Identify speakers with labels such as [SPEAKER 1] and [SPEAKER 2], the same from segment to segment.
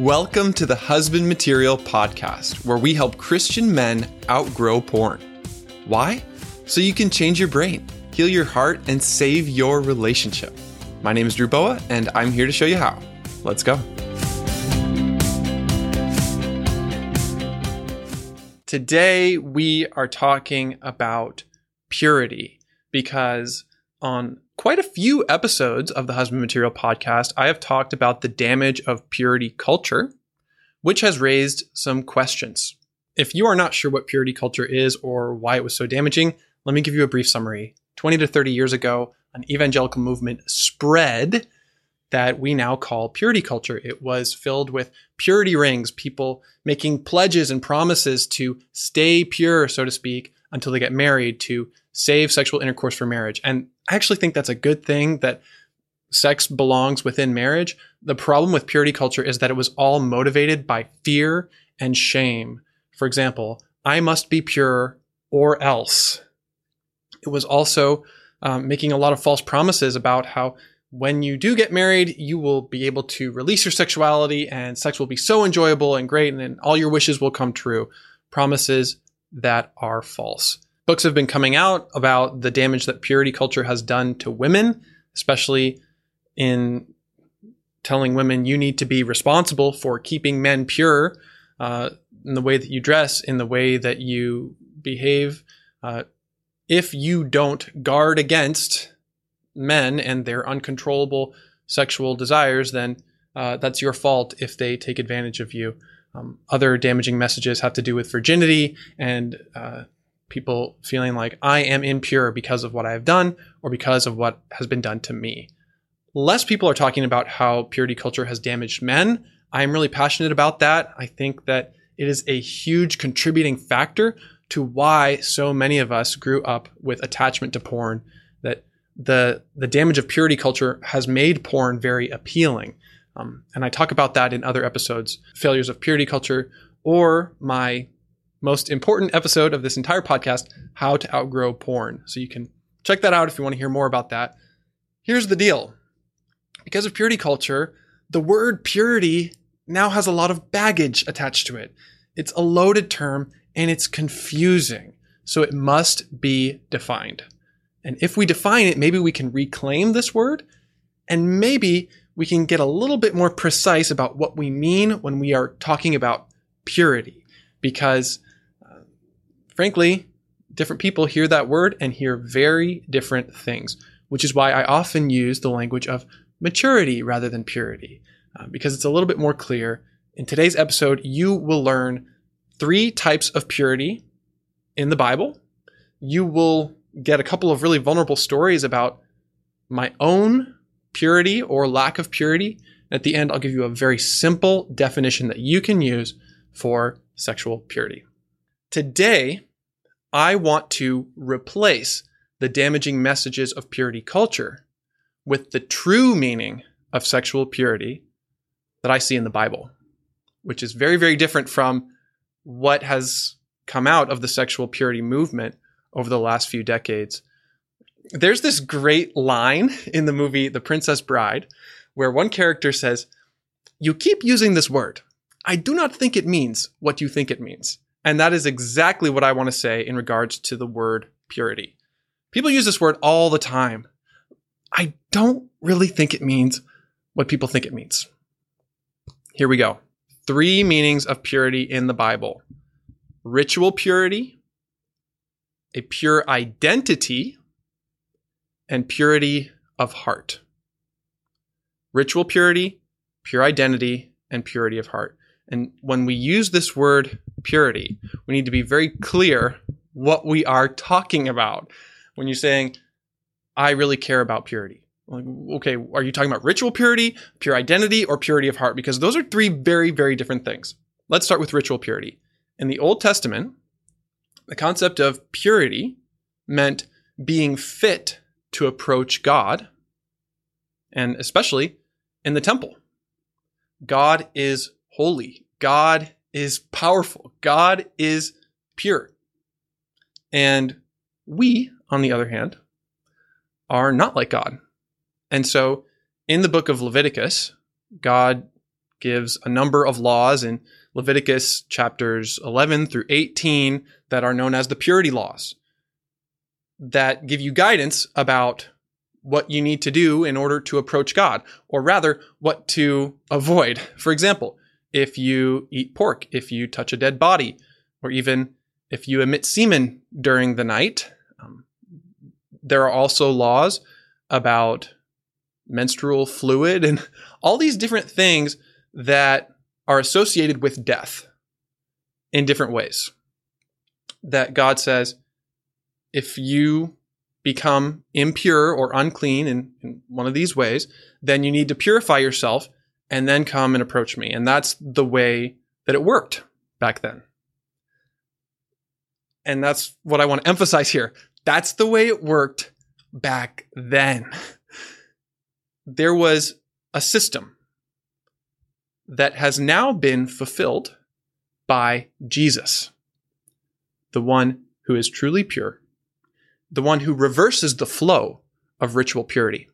[SPEAKER 1] Welcome to the Husband Material Podcast, where we help Christian men outgrow porn. Why? So you can change your brain, heal your heart, and save your relationship. My name is Drew Boa, and I'm here to show you how. Let's go. Today, we are talking about purity because on quite a few episodes of the Husband Material podcast, I have talked about the damage of purity culture, which has raised some questions. If you are not sure what purity culture is or why it was so damaging, let me give you a brief summary. 20 to 30 years ago, an evangelical movement spread that we now call purity culture. It was filled with purity rings, people making pledges and promises to stay pure, so to speak, until they get married, to save sexual intercourse for marriage. And I actually think that's a good thing that sex belongs within marriage. The problem with purity culture is that it was all motivated by fear and shame. For example, I must be pure or else. It was also um, making a lot of false promises about how when you do get married, you will be able to release your sexuality and sex will be so enjoyable and great, and then all your wishes will come true. Promises that are false. Books have been coming out about the damage that purity culture has done to women, especially in telling women you need to be responsible for keeping men pure uh, in the way that you dress, in the way that you behave. Uh, if you don't guard against men and their uncontrollable sexual desires, then uh, that's your fault if they take advantage of you. Um, other damaging messages have to do with virginity and uh, people feeling like I am impure because of what I have done or because of what has been done to me. Less people are talking about how purity culture has damaged men. I'm really passionate about that. I think that it is a huge contributing factor to why so many of us grew up with attachment to porn that the the damage of purity culture has made porn very appealing um, and i talk about that in other episodes failures of purity culture or my most important episode of this entire podcast, How to Outgrow Porn. So you can check that out if you want to hear more about that. Here's the deal because of purity culture, the word purity now has a lot of baggage attached to it. It's a loaded term and it's confusing. So it must be defined. And if we define it, maybe we can reclaim this word and maybe we can get a little bit more precise about what we mean when we are talking about purity. Because frankly, different people hear that word and hear very different things, which is why I often use the language of maturity rather than purity, uh, because it's a little bit more clear. In today's episode, you will learn three types of purity in the Bible. You will get a couple of really vulnerable stories about my own purity or lack of purity. At the end, I'll give you a very simple definition that you can use for sexual purity. Today, I want to replace the damaging messages of purity culture with the true meaning of sexual purity that I see in the Bible, which is very, very different from what has come out of the sexual purity movement over the last few decades. There's this great line in the movie The Princess Bride where one character says, You keep using this word. I do not think it means what you think it means. And that is exactly what I want to say in regards to the word purity. People use this word all the time. I don't really think it means what people think it means. Here we go. Three meanings of purity in the Bible ritual purity, a pure identity, and purity of heart. Ritual purity, pure identity, and purity of heart. And when we use this word purity, we need to be very clear what we are talking about. When you're saying, I really care about purity. Okay, are you talking about ritual purity, pure identity, or purity of heart? Because those are three very, very different things. Let's start with ritual purity. In the Old Testament, the concept of purity meant being fit to approach God, and especially in the temple. God is holy. God is powerful. God is pure. And we, on the other hand, are not like God. And so in the book of Leviticus, God gives a number of laws in Leviticus chapters 11 through 18 that are known as the purity laws that give you guidance about what you need to do in order to approach God, or rather, what to avoid. For example, if you eat pork, if you touch a dead body, or even if you emit semen during the night. Um, there are also laws about menstrual fluid and all these different things that are associated with death in different ways. That God says, if you become impure or unclean in, in, one of these ways, then you need to purify yourself and then come and approach me. And that's the way that it worked back then. And that's what I want to emphasize here. That's the way it worked back then. There was a system that has now been fulfilled by Jesus, the one who is truly pure the one who reverses the flow of ritual purity.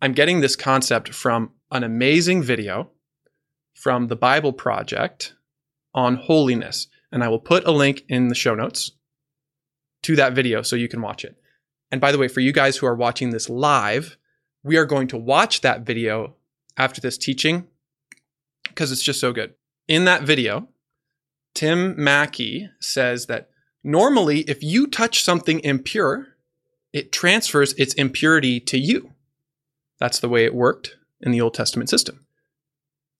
[SPEAKER 1] I'm getting this concept from an amazing video from the Bible Project on holiness. And I will put a link in the show notes to that video so you can watch it. And by the way, for you guys who are watching this live, we are going to watch that video after this teaching because it's just so good. In that video, Tim Mackie says that Normally, if you touch something impure, it transfers its impurity to you. That's the way it worked in the Old Testament system.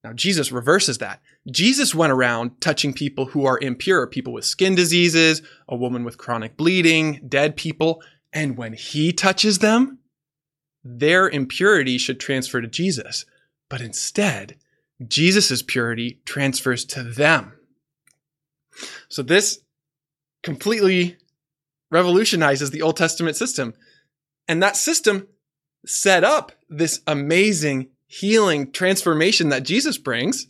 [SPEAKER 1] Now, Jesus reverses that. Jesus went around touching people who are impure, people with skin diseases, a woman with chronic bleeding, dead people. And when he touches them, their impurity should transfer to Jesus. But instead, Jesus' purity transfers to them. So this completely revolutionizes the Old Testament system. And that system set up this amazing healing transformation that Jesus brings.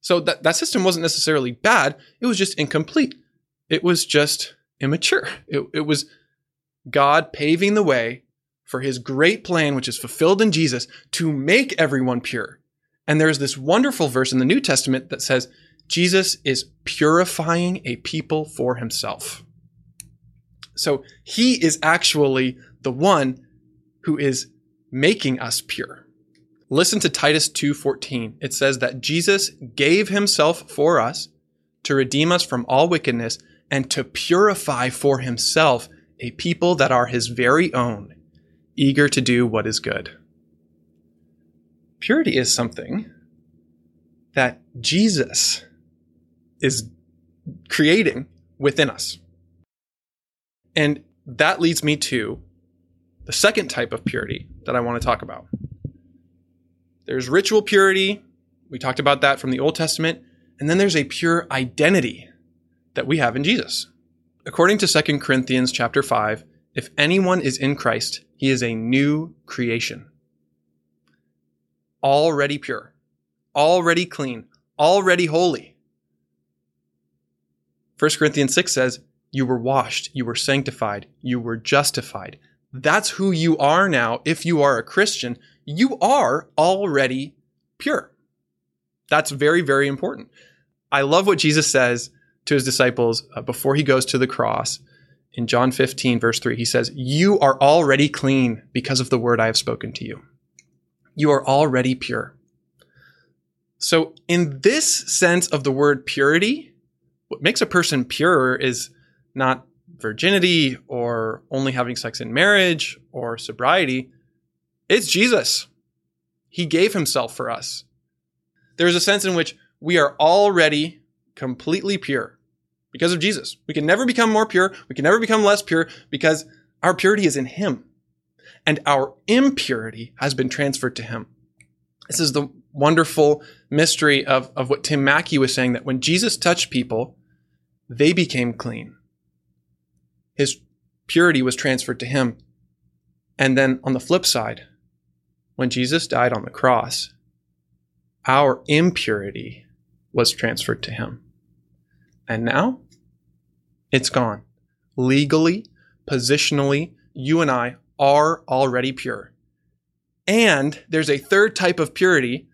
[SPEAKER 1] So that, that system wasn't necessarily bad. It was just incomplete. It was just immature. It, it was God paving the way for his great plan, which is fulfilled in Jesus, to make everyone pure. And there's this wonderful verse in the New Testament that says, Jesus is purifying a people for himself. So he is actually the one who is making us pure. Listen to Titus 2:14. It says that Jesus gave himself for us to redeem us from all wickedness and to purify for himself a people that are his very own, eager to do what is good. Purity is something that Jesus is creating within us. And that leads me to the second type of purity that I want to talk about. There's ritual purity. We talked about that from the Old Testament. And then there's a pure identity that we have in Jesus. According to 2 Corinthians chapter 5, if anyone is in Christ, he is a new creation. Already pure, already clean, already holy. 1 Corinthians 6 says, You were washed, you were sanctified, you were justified. That's who you are now. If you are a Christian, you are already pure. That's very, very important. I love what Jesus says to his disciples uh, before he goes to the cross. In John 15, verse 3, he says, You are already clean because of the word I have spoken to you. You are already pure. So, in this sense of the word purity, what makes a person pure is not virginity or only having sex in marriage or sobriety. It's Jesus. He gave himself for us. There's a sense in which we are already completely pure because of Jesus. We can never become more pure. We can never become less pure because our purity is in him and our impurity has been transferred to him. This is the wonderful mystery of, of what Tim Mackie was saying that when Jesus touched people, they became clean. His purity was transferred to him. And then on the flip side, when Jesus died on the cross, our impurity was transferred to him. And now it's gone. Legally, positionally, you and I are already pure. And there's a third type of purity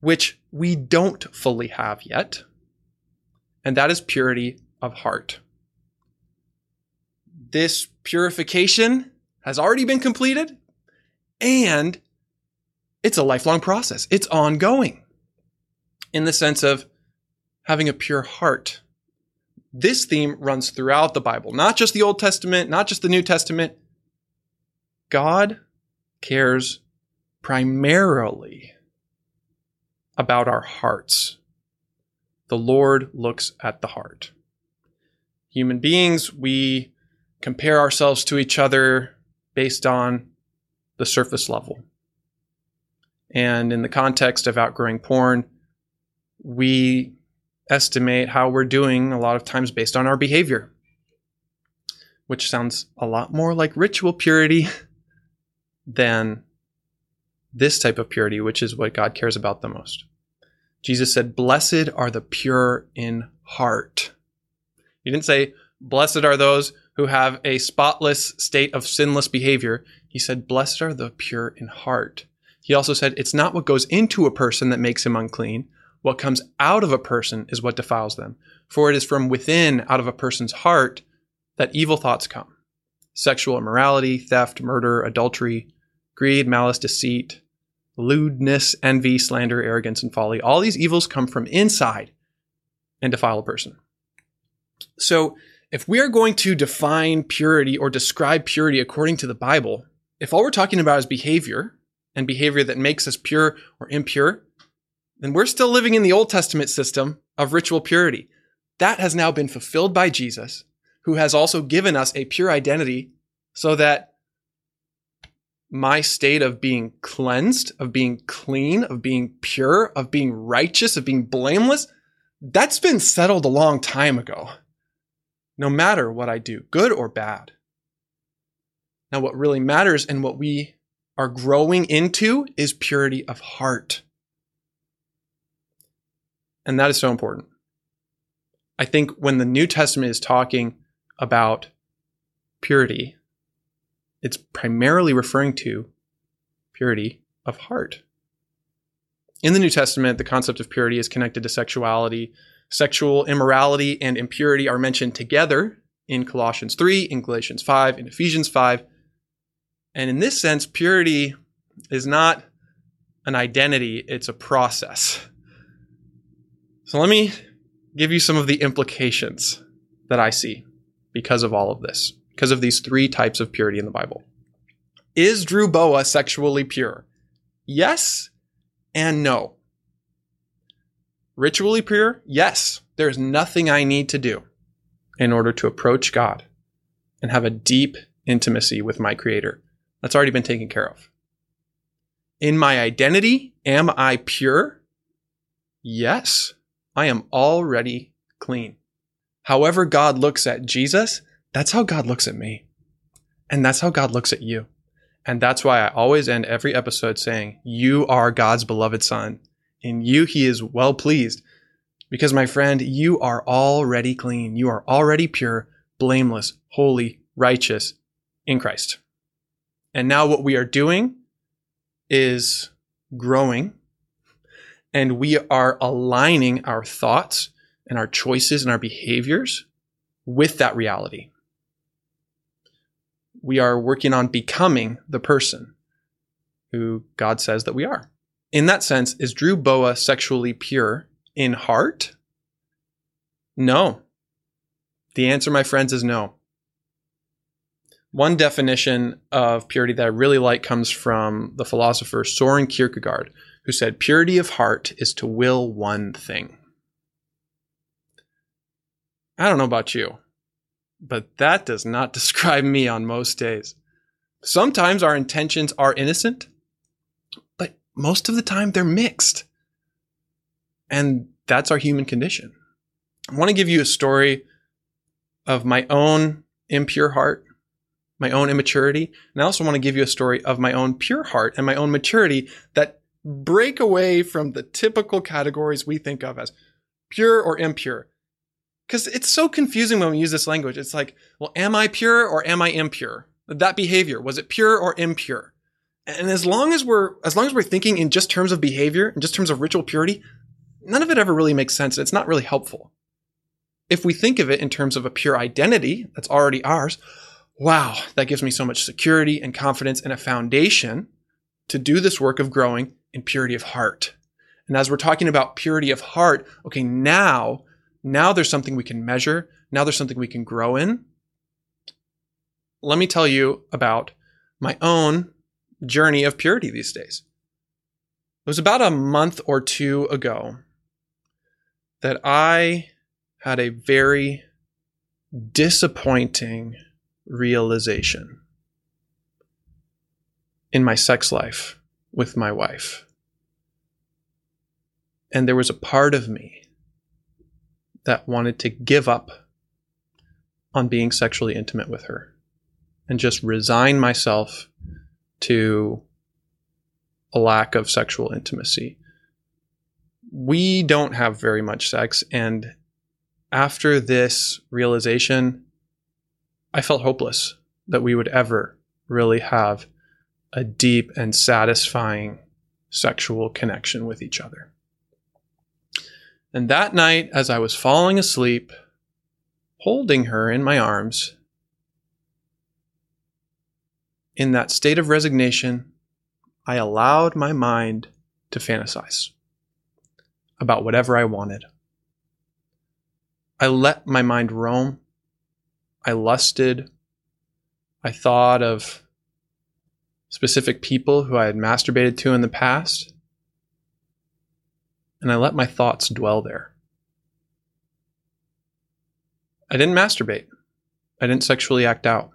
[SPEAKER 1] which we don't fully have yet, and that is purity of heart. This purification has already been completed, and it's a lifelong process. It's ongoing in the sense of having a pure heart. This theme runs throughout the Bible, not just the Old Testament, not just the New Testament. God cares primarily about our hearts. The Lord looks at the heart. Human beings, we compare ourselves to each other based on the surface level. And in the context of outgrowing porn, we estimate how we're doing a lot of times based on our behavior, which sounds a lot more like ritual purity than this type of purity, which is what God cares about the most. Jesus said, Blessed are the pure in heart. He didn't say, Blessed are those who have a spotless state of sinless behavior. He said, Blessed are the pure in heart. He also said, It's not what goes into a person that makes him unclean. What comes out of a person is what defiles them. For it is from within, out of a person's heart, that evil thoughts come sexual immorality, theft, murder, adultery, greed, malice, deceit, lewdness, envy, slander, arrogance, and folly. All these evils come from inside and defile a person. So, if we are going to define purity or describe purity according to the Bible, if all we're talking about is behavior and behavior that makes us pure or impure, then we're still living in the Old Testament system of ritual purity. That has now been fulfilled by Jesus, who has also given us a pure identity so that my state of being cleansed, of being clean, of being pure, of being righteous, of being blameless, that's been settled a long time ago. No matter what I do, good or bad. Now, what really matters and what we are growing into is purity of heart. And that is so important. I think when the New Testament is talking about purity, it's primarily referring to purity of heart. In the New Testament, the concept of purity is connected to sexuality. Sexual immorality and impurity are mentioned together in Colossians 3, in Galatians 5, in Ephesians 5. And in this sense, purity is not an identity, it's a process. So let me give you some of the implications that I see because of all of this because of these three types of purity in the Bible. Is Drew Boa sexually pure? Yes and no. Ritually pure? Yes. There's nothing I need to do in order to approach God and have a deep intimacy with my Creator. That's already been taken care of. In my identity, am I pure? Yes, I am already clean. However, God looks at Jesus, that's how God looks at me. And that's how God looks at you. And that's why I always end every episode saying, You are God's beloved Son. In you, He is well pleased. Because, my friend, you are already clean. You are already pure, blameless, holy, righteous in Christ. And now, what we are doing is growing and we are aligning our thoughts and our choices and our behaviors with that reality we are working on becoming the person who God says that we are. In that sense, is Drew Boa sexually pure in heart? No. The answer, my friends, is no. One definition of purity that I really like comes from the philosopher Soren Kierkegaard, who said, Purity of heart is to will one thing. I don't know about you, but that does not describe me on most days. Sometimes our intentions are innocent, but most of the time they're mixed. And that's our human condition. I want to give you a story of my own impure heart, my own immaturity, and I also want to give you a story of my own pure heart and my own maturity that break away from the typical categories we think of as pure or impure because it's so confusing when we use this language. It's like, well, am I pure or am I impure? That behavior, was it pure or impure? And as long as we're as long as we're thinking in just terms of behavior and just terms of ritual purity, none of it ever really makes sense. It's not really helpful. If we think of it in terms of a pure identity that's already ours, wow, that gives me so much security and confidence and a foundation to do this work of growing in purity of heart. And as we're talking about purity of heart, okay, now, now there's something we can measure. Now there's something we can grow in. Let me tell you about my own journey of purity these days. It was about a month or two ago that I had a very disappointing realization in my sex life with my wife. And there was a part of me that wanted to give up on being sexually intimate with her and just resign myself to a lack of sexual intimacy. We don't have very much sex. And after this realization, I felt hopeless that we would ever really have a deep and satisfying sexual connection with each other. And that night, as I was falling asleep, holding her in my arms, in that state of resignation, I allowed my mind to fantasize about whatever I wanted. I let my mind roam. I lusted. I thought of specific people who I had masturbated to in the past, and I let my thoughts dwell there. I didn't masturbate. I didn't sexually act out.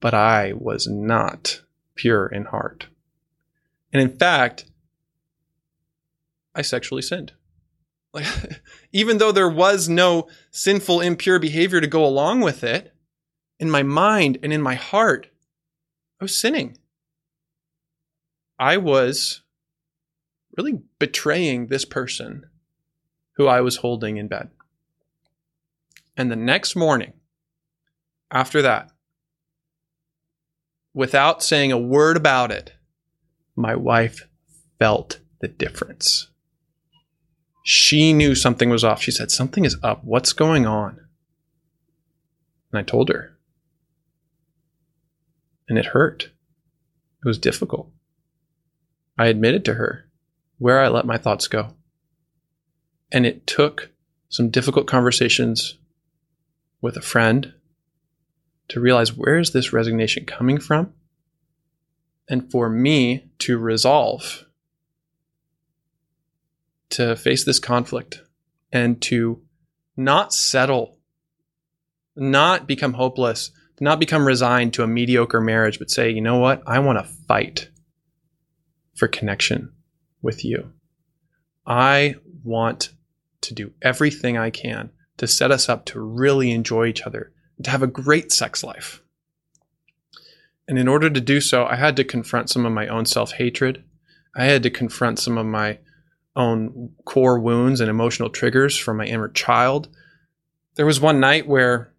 [SPEAKER 1] But I was not pure in heart. And in fact, I sexually sinned. Like, even though there was no sinful, impure behavior to go along with it, in my mind and in my heart, I was sinning. I was really betraying this person who I was holding in bed. And the next morning, after that, without saying a word about it, my wife felt the difference. She knew something was off. She said, Something is up. What's going on? And I told her. And it hurt. It was difficult. I admitted to her where I let my thoughts go. And it took some difficult conversations with a friend to realize where is this resignation coming from? And for me to resolve to face this conflict and to not settle, not become hopeless, not become resigned to a mediocre marriage, but say, you know what? I want to fight for connection with you. I want to do everything I can to set us up to really enjoy each other, to have a great sex life. And in order to do so, I had to confront some of my own self hatred. I had to confront some of my own core wounds and emotional triggers from my inner child. There was one night where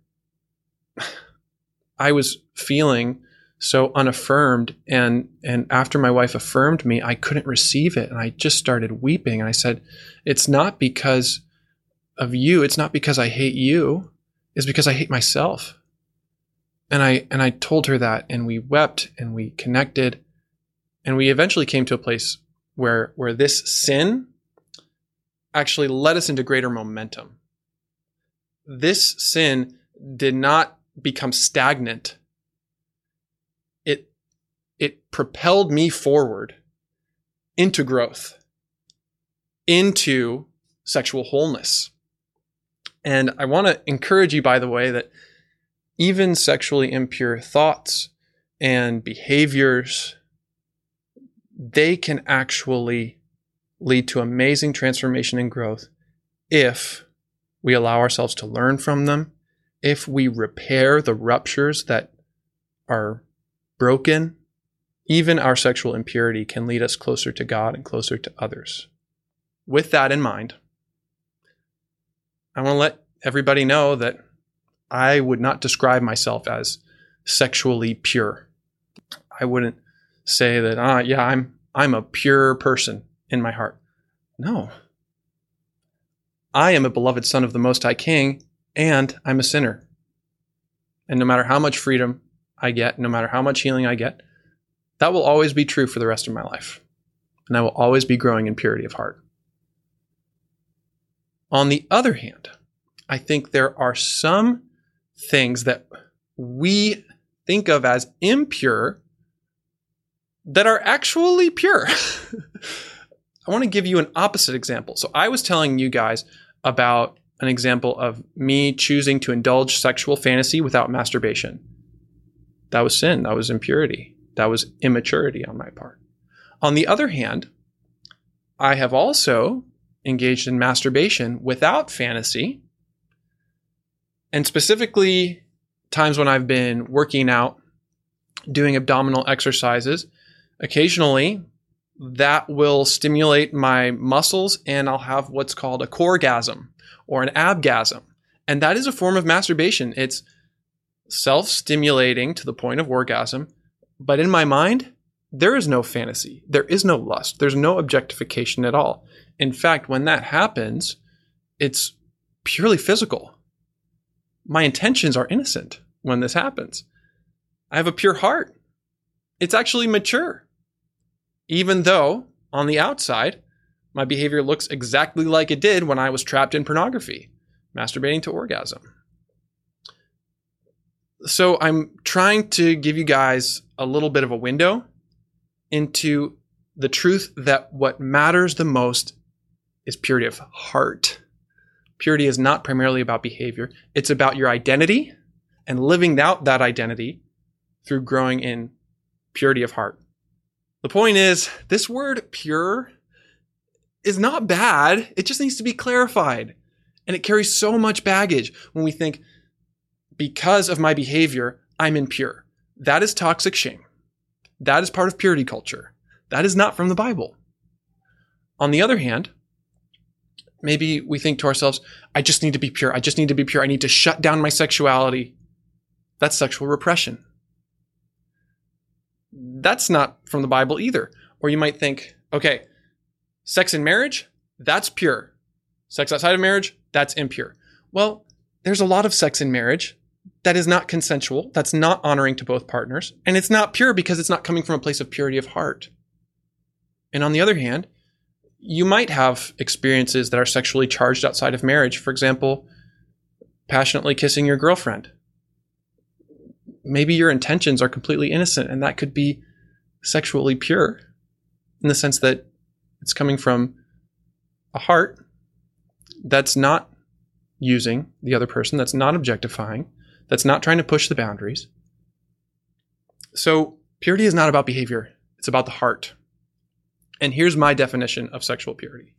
[SPEAKER 1] I was feeling so unaffirmed and and after my wife affirmed me I couldn't receive it and I just started weeping and I said it's not because of you it's not because I hate you it's because I hate myself and I and I told her that and we wept and we connected and we eventually came to a place where where this sin actually led us into greater momentum. This sin did not become stagnant. It propelled me forward into growth, into sexual wholeness. And I want to encourage you, by the way, that even sexually impure thoughts and behaviors they can actually lead to amazing transformation and growth if we allow ourselves to learn from them, if we repair the ruptures that are broken, even our sexual impurity can lead us closer to God and closer to others. With that in mind, I want to let everybody know that I would not describe myself as sexually pure. I wouldn't say that, ah, yeah, I'm I'm a pure person in my heart. No. I am a beloved son of the Most High King, and I'm a sinner. And no matter how much freedom I get, no matter how much healing I get, that will always be true for the rest of my life. And I will always be growing in purity of heart. On the other hand, I think there are some things that we think of as impure that are actually pure. I want to give you an opposite example. So I was telling you guys about an example of me choosing to indulge sexual fantasy without masturbation. That was sin. That was impurity. That was immaturity on my part. On the other hand, I have also engaged in masturbation without fantasy. And specifically, times when I've been working out, doing abdominal exercises, occasionally that will stimulate my muscles and I'll have what's called a coregasm or an abgasm. And that is a form of masturbation. It's self stimulating to the point of orgasm. But in my mind, there is no fantasy. There is no lust. There's no objectification at all. In fact, when that happens, it's purely physical. My intentions are innocent when this happens. I have a pure heart. It's actually mature even though on the outside, my behavior looks exactly like it did when I was trapped in pornography, masturbating to orgasm. So I'm trying to give you guys a little bit of a window into the truth that what matters the most is purity of heart. Purity is not primarily about behavior, it's about your identity and living out that identity through growing in purity of heart. The point is, this word pure is not bad. It just needs to be clarified. And it carries so much baggage when we think, because of my behavior, I'm impure. That is toxic shame. That is part of purity culture. That is not from the Bible. On the other hand, maybe we think to ourselves, I just need to be pure. I just need to be pure. I need to shut down my sexuality. That's sexual repression that's not from the Bible either. Or you might think, okay, sex in marriage, that's pure. Sex outside of marriage, that's impure. Well, there's a lot of sex in marriage that is not consensual, that's not honoring to both partners, and it's not pure because it's not coming from a place of purity of heart. And on the other hand, you might have experiences that are sexually charged outside of marriage. For example, passionately kissing your girlfriend maybe your intentions are completely innocent and that could be sexually pure in the sense that it's coming from a heart that's not using the other person, that's not objectifying, that's not trying to push the boundaries. So, purity is not about behavior, it's about the heart. And here's my definition of sexual purity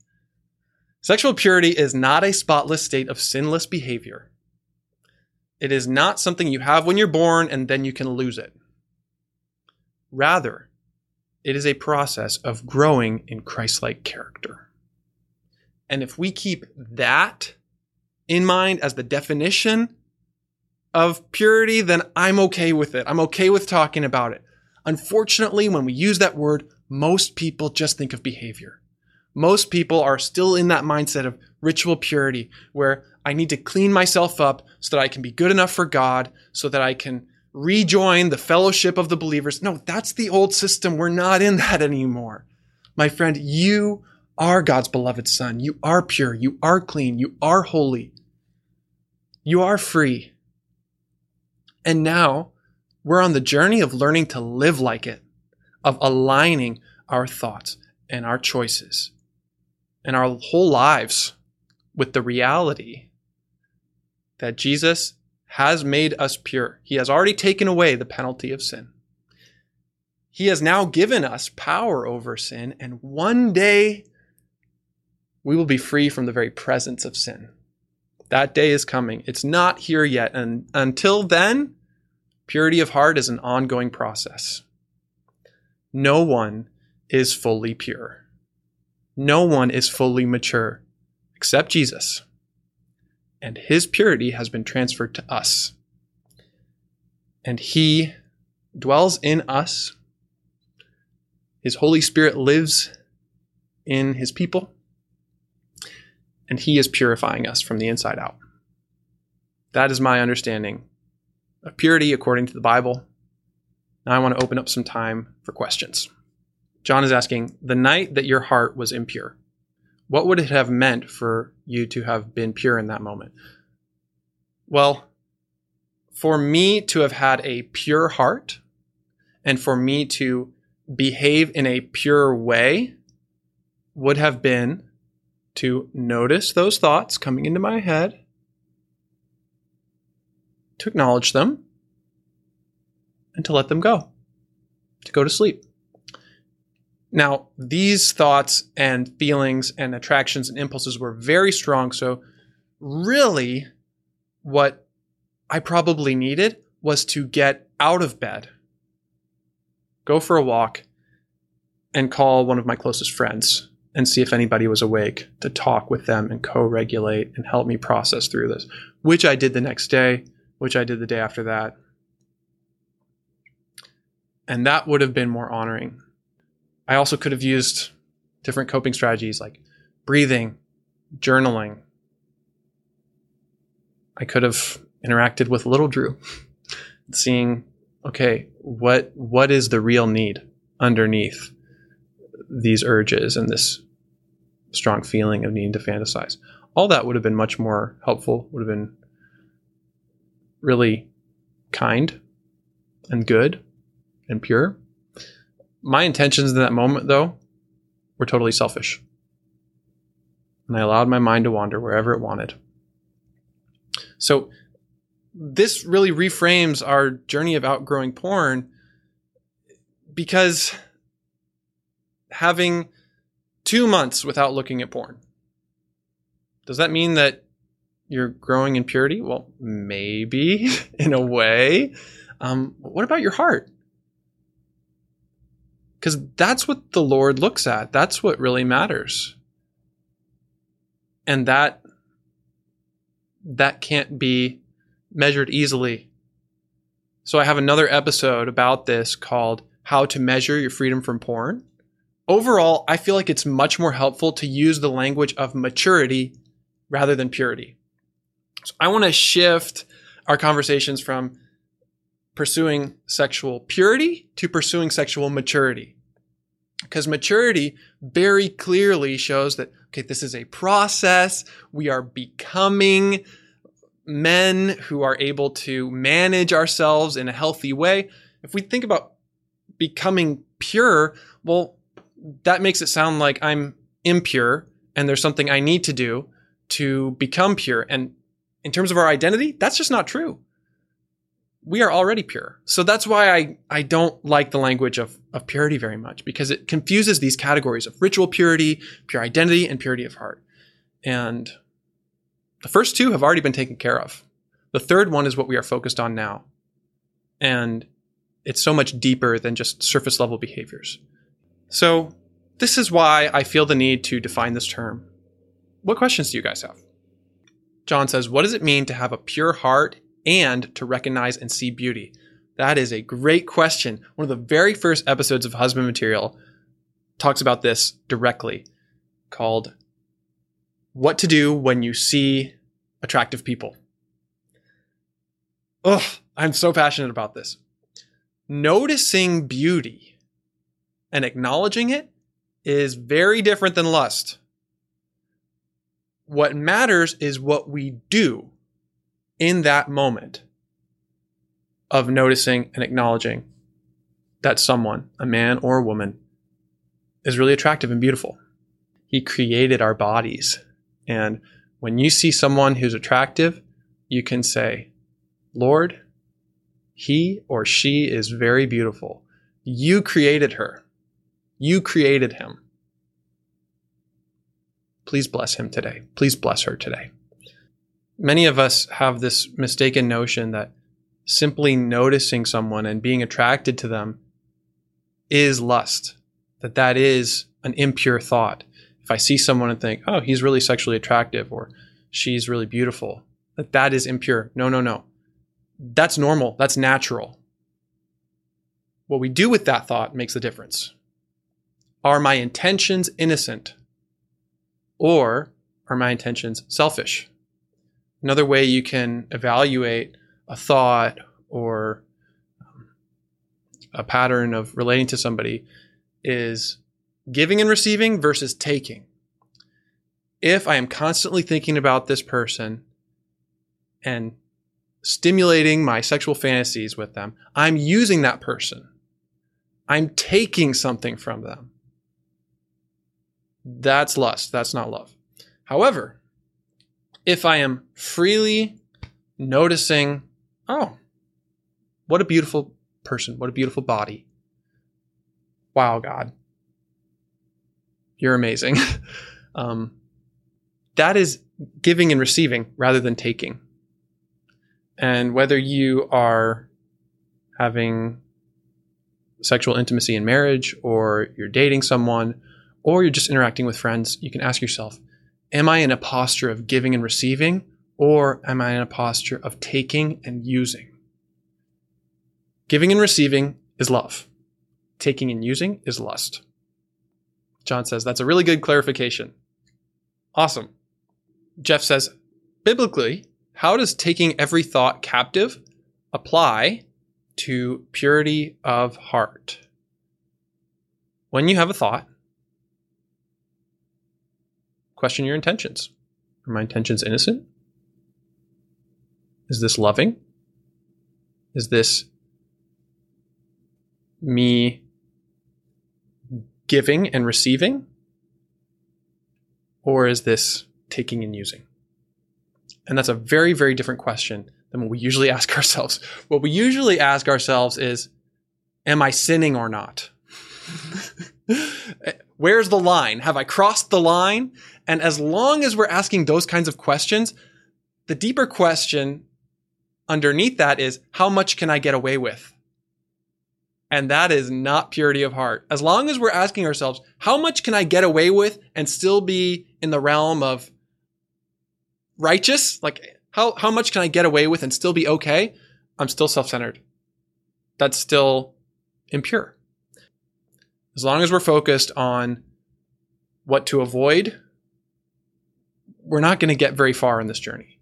[SPEAKER 1] sexual purity is not a spotless state of sinless behavior it is not something you have when you're born and then you can lose it. Rather, it is a process of growing in Christ like character. And if we keep that in mind as the definition of purity, then I'm okay with it. I'm okay with talking about it. Unfortunately, when we use that word, most people just think of behavior. Most people are still in that mindset of ritual purity where I need to clean myself up so that I can be good enough for God, so that I can rejoin the fellowship of the believers. No, that's the old system. We're not in that anymore. My friend, you are God's beloved son. You are pure. You are clean. You are holy. You are free. And now we're on the journey of learning to live like it, of aligning our thoughts and our choices and our whole lives with the reality that Jesus has made us pure. He has already taken away the penalty of sin. He has now given us power over sin, and one day we will be free from the very presence of sin. That day is coming. It's not here yet. And until then, purity of heart is an ongoing process. No one is fully pure. No one is fully mature except Jesus and his purity has been transferred to us. And he dwells in us His Holy Spirit lives in His people, and He is purifying us from the inside out. That is my understanding of purity according to the Bible. Now I want to open up some time for questions. John is asking, the night that your heart was impure, what would it have meant for you to have been pure in that moment? Well, for me to have had a pure heart and for me to behave in a pure way would have been to notice those thoughts coming into my head, to acknowledge them, and to let them go, to go to sleep. Now, these thoughts and feelings and attractions and impulses were very strong. So, really, what I probably needed was to get out of bed, go for a walk, and call one of my closest friends and see if anybody was awake to talk with them and co regulate and help me process through this, which I did the next day, which I did the day after that. And that would have been more honoring. I also could have used different coping strategies like breathing, journaling. I could have interacted with little Drew, seeing, okay, what what is the real need underneath these urges and this strong feeling of needing to fantasize? All that would have been much more helpful, would have been really kind and good and pure. My intentions in that moment, though, were totally selfish. And I allowed my mind to wander wherever it wanted. So, this really reframes our journey of outgrowing porn because having two months without looking at porn, does that mean that you're growing in purity? Well, maybe in a way. Um, what about your heart? Because that's what the Lord looks at. That's what really matters. And that that can't be measured easily. So I have another episode about this called How to Measure Your Freedom from Porn. Overall, I feel like it's much more helpful to use the language of maturity rather than purity. So I want to shift our conversations from pursuing sexual purity to pursuing sexual maturity. Because maturity very clearly shows that, okay, this is a process. We are becoming men who are able to manage ourselves in a healthy way. If we think about becoming pure, well, that makes it sound like I'm impure and there's something I need to do to become pure. And in terms of our identity, that's just not true we are already pure. So that's why I, I don't like the language of, of purity very much because it confuses these categories of ritual purity, pure identity, and purity of heart. And the first two have already been taken care of. The third one is what we are focused on now. And it's so much deeper than just surface level behaviors. So this is why I feel the need to define this term. What questions do you guys have? John says, What does it mean to have a pure heart and to recognize and see beauty? That is a great question. One of the very first episodes of Husband Material talks about this directly, called What to Do When You See Attractive People. Ugh, I'm so passionate about this. Noticing beauty and acknowledging it is very different than lust. What matters is what we do in that moment of noticing and acknowledging that someone, a man or a woman, is really attractive and beautiful. He created our bodies. And when you see someone who's attractive, you can say, Lord, he or she is very beautiful. You created her. You created him. Please bless him today. Please bless her today many of us have this mistaken notion that simply noticing someone and being attracted to them is lust, that that is an impure thought. If I see someone and think, oh, he's really sexually attractive or she's really beautiful, that that is impure. No, no, no. That's normal. That's natural. What we do with that thought makes a difference. Are my intentions innocent? Or are my intentions selfish? Another way you can evaluate a thought or um, a pattern of relating to somebody is giving and receiving versus taking. If I am constantly thinking about this person and stimulating my sexual fantasies with them, I'm using that person. I'm taking something from them. That's lust. That's not love. However, if I am freely noticing, oh, what a beautiful person, what a beautiful body. Wow, God. You're amazing. um, that is giving and receiving rather than taking. And whether you are having sexual intimacy in marriage or you're dating someone or you're just interacting with friends, you can ask yourself, am I in a posture of giving and receiving or am I in a posture of taking and using? Giving and receiving is love. Taking and using is lust. John says that's a really good clarification. Awesome. Jeff says, biblically, how does taking every thought captive apply to purity of heart? When you have a thought, question your intentions. Are my intentions innocent? Is this loving? Is this me giving and receiving? Or is this taking and using? And that's a very, very different question than what we usually ask ourselves. What we usually ask ourselves is, Am I sinning or not? Where's the line? Have I crossed the line? And as long as we're asking those kinds of questions, the deeper question underneath that is, How much can I get away with? And that is not purity of heart. As long as we're asking ourselves, How much can I get away with and still be in the realm of righteous? Like, how, how much can I get away with and still be okay? I'm still self centered. That's still impure. As long as we're focused on what to avoid, we're not going to get very far in this journey.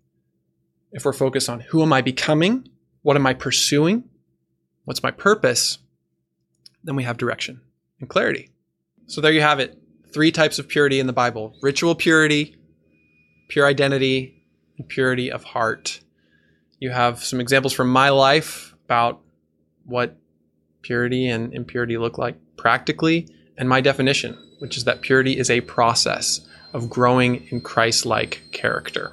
[SPEAKER 1] If we're focused on who am I becoming? What am I pursuing? What's my purpose? Then we have direction and clarity. So there you have it. Three types of purity in the Bible ritual purity, pure identity, and purity of heart. You have some examples from my life about what purity and impurity look like practically, and my definition, which is that purity is a process of growing in Christ like character.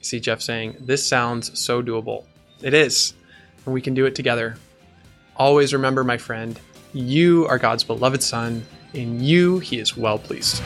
[SPEAKER 1] See Jeff saying, This sounds so doable. It is, and we can do it together. Always remember, my friend, you are God's beloved Son. In you, He is well pleased.